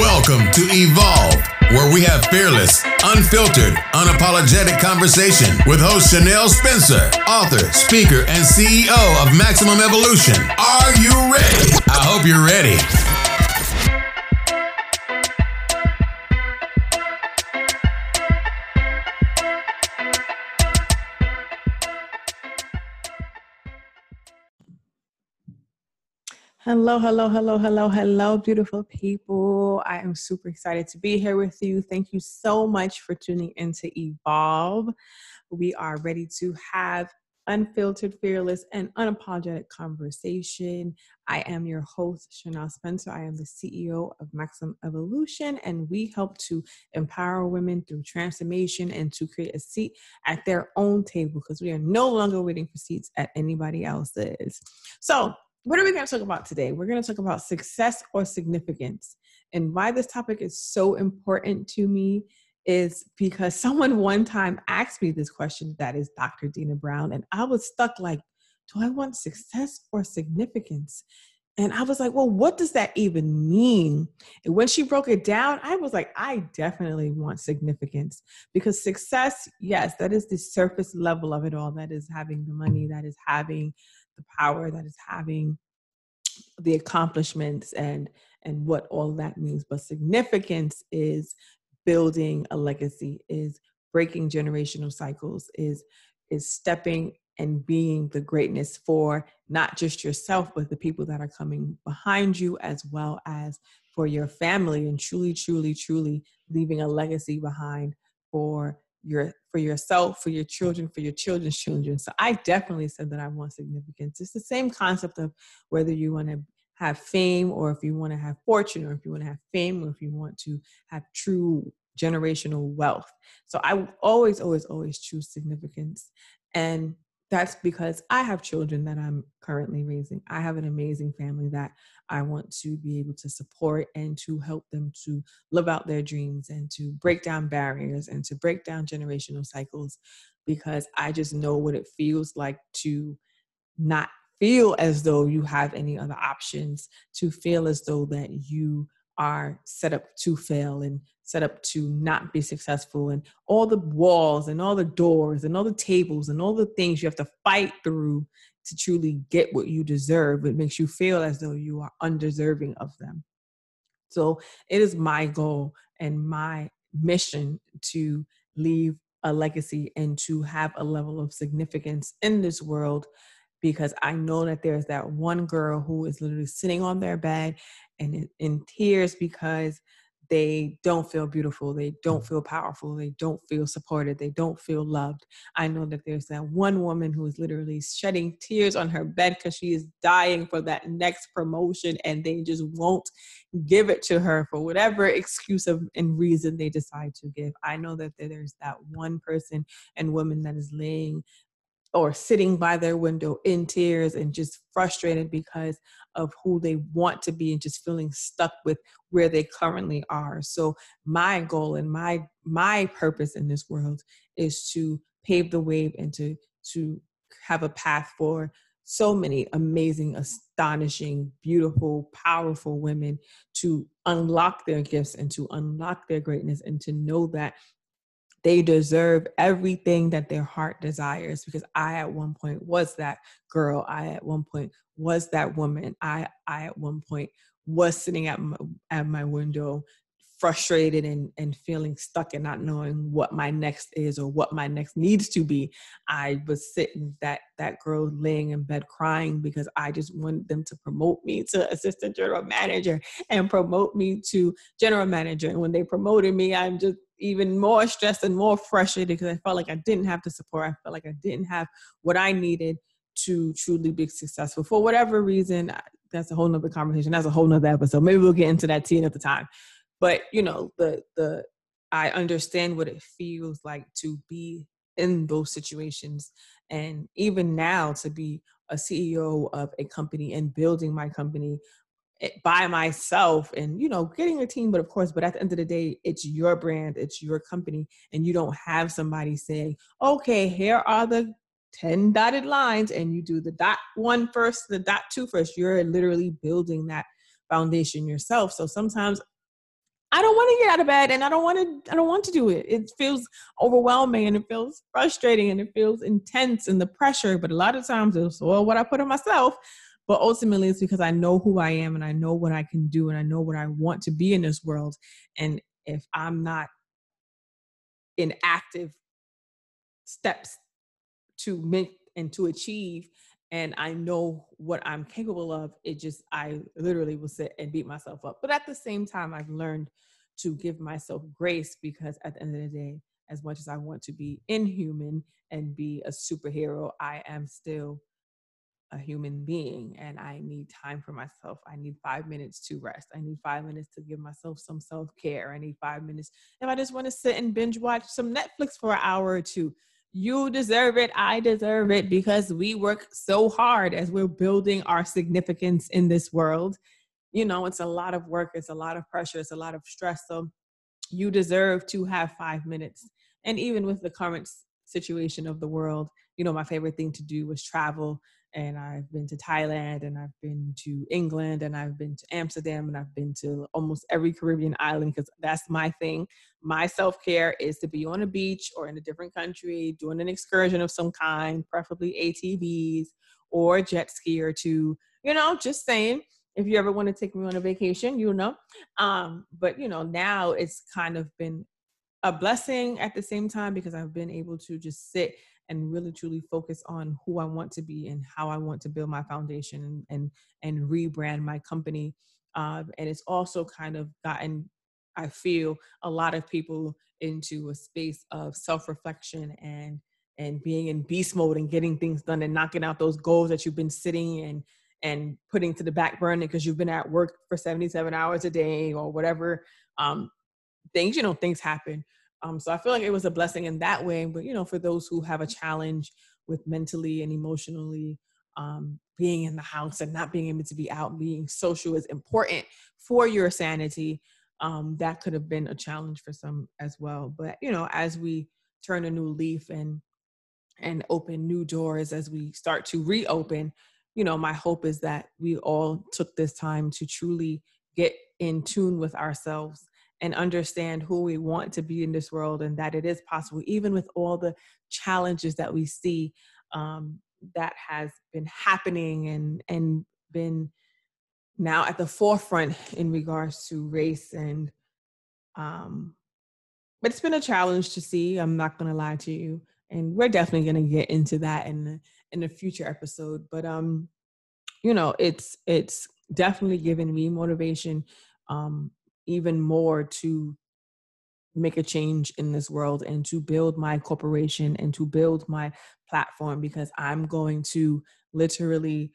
Welcome to Evolve, where we have fearless, unfiltered, unapologetic conversation with host Chanel Spencer, author, speaker, and CEO of Maximum Evolution. Are you ready? I hope you're ready. Hello, hello, hello, hello, hello, beautiful people. I am super excited to be here with you. Thank you so much for tuning in to Evolve. We are ready to have unfiltered, fearless, and unapologetic conversation. I am your host, Chanel Spencer. I am the CEO of Maximum Evolution, and we help to empower women through transformation and to create a seat at their own table because we are no longer waiting for seats at anybody else's. So, what are we going to talk about today? We're going to talk about success or significance. And why this topic is so important to me is because someone one time asked me this question that is Dr. Dina Brown, and I was stuck like, do I want success or significance? And I was like, well, what does that even mean? And when she broke it down, I was like, I definitely want significance because success, yes, that is the surface level of it all. That is having the money, that is having the power that is having the accomplishments and and what all that means but significance is building a legacy is breaking generational cycles is is stepping and being the greatness for not just yourself but the people that are coming behind you as well as for your family and truly truly truly leaving a legacy behind for your for yourself, for your children, for your children's children. So I definitely said that I want significance. It's the same concept of whether you want to have fame or if you want to have fortune or if you want to have fame or if you want to have true generational wealth. So I always, always, always choose significance. And that's because I have children that I'm currently raising. I have an amazing family that I want to be able to support and to help them to live out their dreams and to break down barriers and to break down generational cycles because I just know what it feels like to not feel as though you have any other options, to feel as though that you are set up to fail and set up to not be successful and all the walls and all the doors and all the tables and all the things you have to fight through to truly get what you deserve it makes you feel as though you are undeserving of them. So it is my goal and my mission to leave a legacy and to have a level of significance in this world because I know that there's that one girl who is literally sitting on their bed and in, tears because they don't feel beautiful, they don't mm. feel powerful, they don't feel supported, they don't feel loved. I know that there's that one woman who is literally shedding tears on her bed because she is dying for that next promotion and they just won't give it to her for whatever excuse of, and reason they decide to give. I know that there's that one person and woman that is laying or sitting by their window in tears and just frustrated because of who they want to be and just feeling stuck with where they currently are. So my goal and my my purpose in this world is to pave the way and to to have a path for so many amazing astonishing beautiful powerful women to unlock their gifts and to unlock their greatness and to know that they deserve everything that their heart desires because i at one point was that girl i at one point was that woman i i at one point was sitting at my, at my window frustrated and, and feeling stuck and not knowing what my next is or what my next needs to be i was sitting that that girl laying in bed crying because i just wanted them to promote me to assistant general manager and promote me to general manager and when they promoted me i'm just even more stressed and more frustrated because I felt like I didn't have the support. I felt like I didn't have what I needed to truly be successful for whatever reason. That's a whole nother conversation. That's a whole nother episode. Maybe we'll get into that tea another time. But you know, the the I understand what it feels like to be in those situations, and even now to be a CEO of a company and building my company eh, by myself and you know getting a team but of course but at the end of the day it's your brand it's your company and you don't have somebody saying okay here are the 10 dotted lines and you do the dot one first the dot two first. You're literally building that foundation yourself. So sometimes I don't want to get out of bed and I don't want to I don't want to do it. It feels overwhelming and it feels frustrating and it feels intense and the pressure. But a lot of times it's well what I put on myself. But ultimately it's because I know who I am and I know what I can do and I know what I want to be in this world. And if I'm not in active steps to make and to achieve and I know what I'm capable of, it just, I literally will sit and beat myself up. But at the same time, I've learned to give myself grace because at the end of the day, as much as I want to be inhuman and be a superhero, I am still a human being and I need time for myself. I need five minutes to rest. I need five minutes to give myself some self care. I need five minutes if I just want to sit and binge watch some Netflix for an hour or two. You deserve it. I deserve it because we work so hard as we're building our significance in this world. You know, it's a lot of work, it's a lot of pressure, it's a lot of stress. So you deserve to have five minutes. And even with the current situation of the world, you know, my favorite thing to do was travel and I've been to Thailand and I've been to England and I've been to Amsterdam and I've been to almost every Caribbean island because that's my thing. My self care is to be on a beach or in a different country doing an excursion of some kind, preferably ATVs or jet ski or two. You know, just saying. If you ever want to take me on a vacation, you know. Um, but you know, now it's kind of been a blessing at the same time because I've been able to just sit and really truly focus on who I want to be and how I want to build my foundation and and, and rebrand my company. Uh, and it's also kind of gotten, I feel, a lot of people into a space of self-reflection and and being in beast mode and getting things done and knocking out those goals that you've been sitting and and putting to the back burner because you've been at work for 77 hours a day or whatever um, things you know things happen um, so I feel like it was a blessing in that way. But you know, for those who have a challenge with mentally and emotionally um, being in the house and not being able to be out, being social is important for your sanity. Um, that could have been a challenge for some as well. But you know, as we turn a new leaf and and open new doors as we start to reopen, you know, my hope is that we all took this time to truly get in tune with ourselves and understand who we want to be in this world and that it is possible, even with all the challenges that we see um, that has been happening and, and been now at the forefront in regards to race and um, but it's been a challenge to see i'm not going to lie to you and we're definitely going to get into that in the, in a future episode but um you know it's it's definitely given me motivation um even more to make a change in this world and to build my corporation and to build my platform because I'm going to literally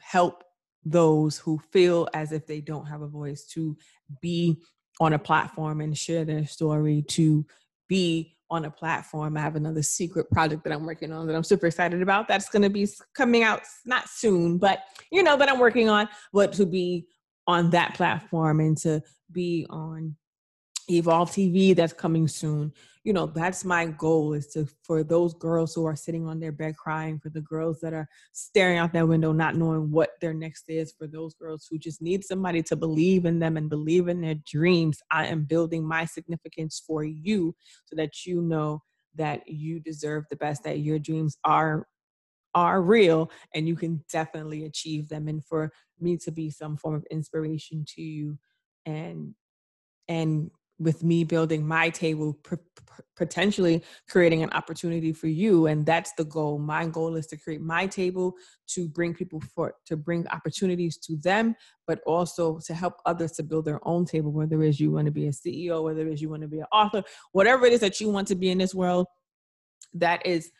help those who feel as if they don't have a voice to be on a platform and share their story, to be on a platform. I have another secret project that I'm working on that I'm super excited about. That's going to be coming out not soon, but you know that I'm working on. But to be on that platform and to be on evolve tv that's coming soon. You know that's my goal is to for those girls who are sitting on their bed crying for the girls that are staring out that window not knowing what their next is for those girls who just need somebody to believe in them and believe in their dreams i am building my significance for you so that you know that you deserve the best that your dreams are are real and you can definitely achieve them and for me to be some form of inspiration to you and and with me building my table potentially creating an opportunity for you and that's the goal. My goal is to create my table to bring people for to bring opportunities to them but also to help others to build their own table whether it is you want to be a ceo whether it is you want to be an author whatever it is that you want to be in this world that is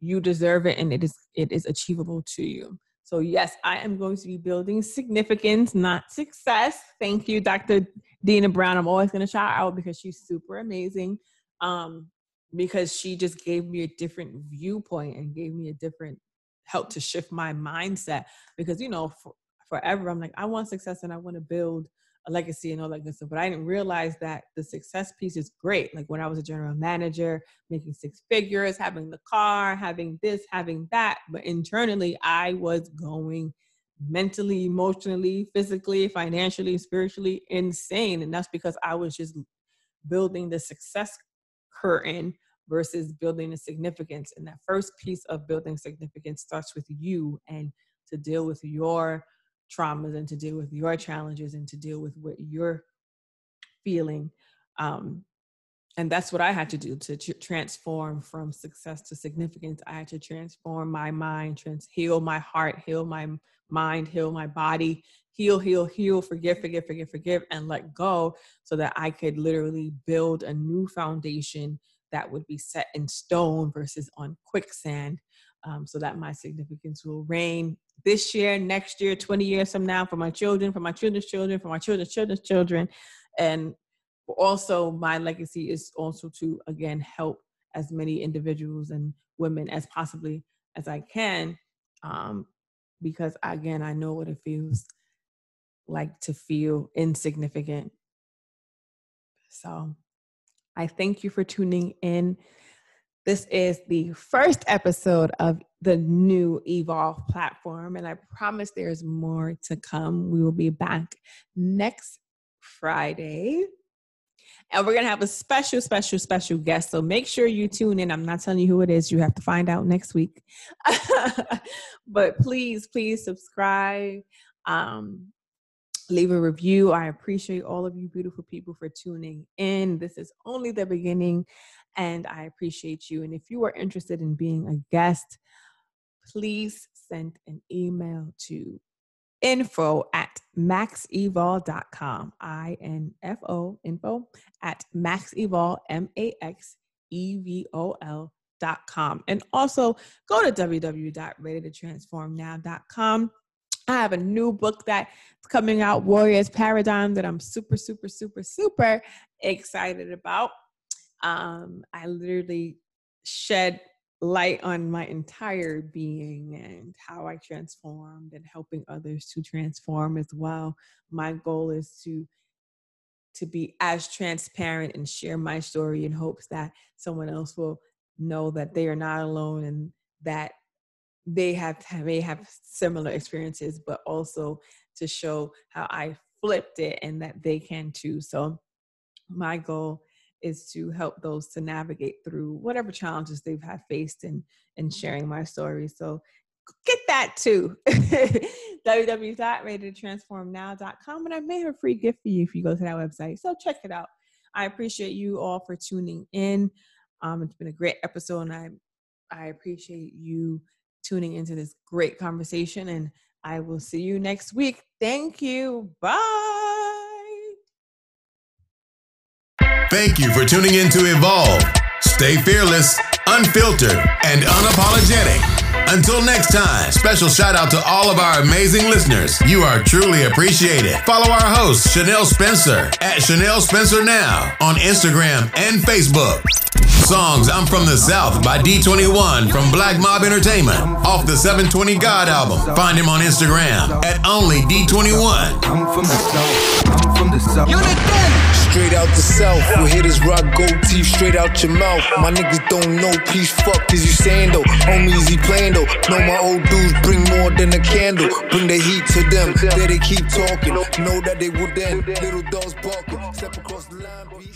you deserve it and it is it is achievable to you. So yes i am going to be building significance not success. Thank you dr dina brown. I'm always going to shout out because she's super amazing um because she just gave me a different viewpoint and gave me a different help to shift my mindset. Because you know for, forever i'm like i want success and i want to build a legacy and all that good stuff. But I didn't realize that the success piece is great. Like when I was a general manager, making six figures, having the car, having this, having that. But internally, I was going mentally, emotionally, physically, financially, spiritually insane. And that's because I was just building the success curtain versus building the significance. And that first piece of building significance starts with you and to deal with your traumas and to deal with your challenges and to deal with what you're feeling. Um, and that's what I had to do to tr- transform from success to significance. I had to transform my mind, trans- heal my heart, heal my mind, heal my body, heal, heal, heal, forgive, forgive, forgive, forgive, and let go so that I could literally build a new foundation that would be set in stone versus on quicksand um, so that my significance will reign this year, next year, 20 years from now for my children, for my children's children, for my children's children's children. And also, my legacy is also to, again, help as many individuals and women as possibly as I can. Um, because again, I know what it feels like to feel insignificant. So I thank you for tuning in. This is the first episode of the new Evolve platform, and I promise there's more to come. We will be back next Friday. And we're going to have a special, special, special guest. So make sure you tune in. I'm not telling you who it is. You have to find out next week. but please, please subscribe. Um, leave a review. I appreciate all of you beautiful people for tuning in. This is only the beginning, and I appreciate you. And if you are interested in being a guest, please send an email to info at maxevolve.com. I N F O info at maxevolve, M A X E V O L dot com. And also go to www.readytotransformnow.com I have a new book that's coming out, Warriors Paradigm, that I'm super, super, super, super excited about. Um, I literally shed light on my entire being and how I transformed and helping others to transform as well. My goal is to to be as transparent and share my story in hopes that someone else will know that they are not alone and that they have may have similar experiences, but also to show how I flipped it and that they can too. So my goal is to help those to navigate through whatever challenges they've had faced in in sharing my story. So get that too. www.readytotransformnow.com and I may have a free gift for you if you go to that website. So check it out. I appreciate you all for tuning in. Um, it's been a great episode and I I appreciate you tuning into this great conversation. And I will see you next week. Thank you. Bye. Thank you for tuning in to Evolve. Stay fearless, unfiltered, and unapologetic. Until next time, special shout out to all of our amazing listeners. You are truly appreciated. Follow our host, Chanel Spencer, at Chanel Spencer Now on Instagram and Facebook. Songs I'm From the South by D21 from Black Mob Entertainment off the 720 God album. Find him on Instagram at only D21. I'm from the South. From the South. Unit 10. Straight out the South, we hit hitters rock gold teeth straight out your mouth. My niggas don't know peace, fuck is you saying though? Homies, he playing though. Know my old dudes bring more than a candle. Bring the heat to them, there they keep talking. Know that they would then. Little dogs barking, step across the line, be